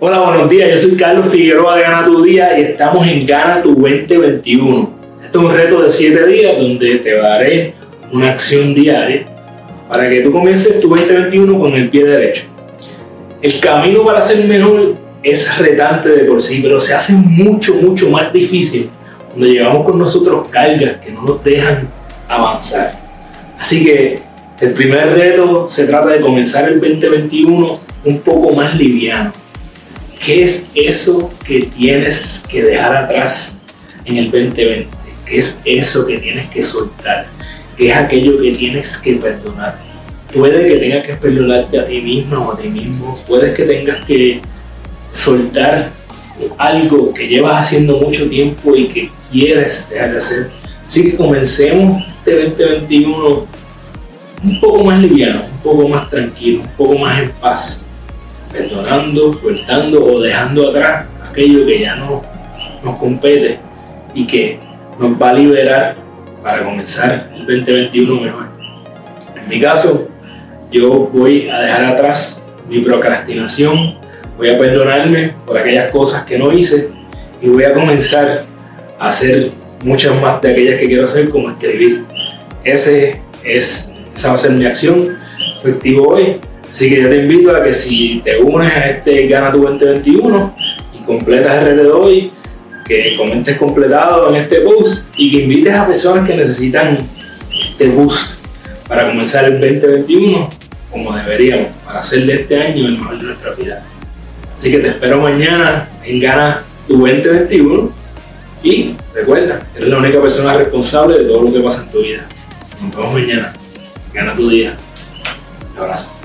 Hola, buenos días. Yo soy Carlos Figueroa de Gana Tu Día y estamos en Gana Tu 2021. Este es un reto de 7 días donde te daré una acción diaria para que tú comiences tu 2021 con el pie derecho. El camino para ser mejor es retante de por sí, pero se hace mucho, mucho más difícil cuando llevamos con nosotros cargas que no nos dejan avanzar. Así que el primer reto se trata de comenzar el 2021 un poco más liviano. ¿Qué es eso que tienes que dejar atrás en el 2020? ¿Qué es eso que tienes que soltar? ¿Qué es aquello que tienes que perdonar? Puede que tengas que perdonarte a ti mismo o a ti mismo. Puedes que tengas que soltar algo que llevas haciendo mucho tiempo y que quieres dejar de hacer. Así que comencemos este 2021 un poco más liviano, un poco más tranquilo, un poco más en paz, perdonando, soltando o dejando atrás aquello que ya no nos compete y que nos va a liberar para comenzar el 2021 mejor. En mi caso, yo voy a dejar atrás mi procrastinación, voy a perdonarme por aquellas cosas que no hice y voy a comenzar a hacer muchas más de aquellas que quiero hacer, como escribir. Ese es, esa va a ser mi acción efectivo hoy. Así que yo te invito a que si te unes a este Gana tu 2021 y completas el reto de que comentes completado en este post y que invites a personas que necesitan este boost para comenzar el 2021 como deberíamos, para hacer de este año el mejor de nuestra vida. Así que te espero mañana en Gana tu 2021 y recuerda, eres la única persona responsable de todo lo que pasa en tu vida. Nos vemos mañana. Gana tu día. Un abrazo.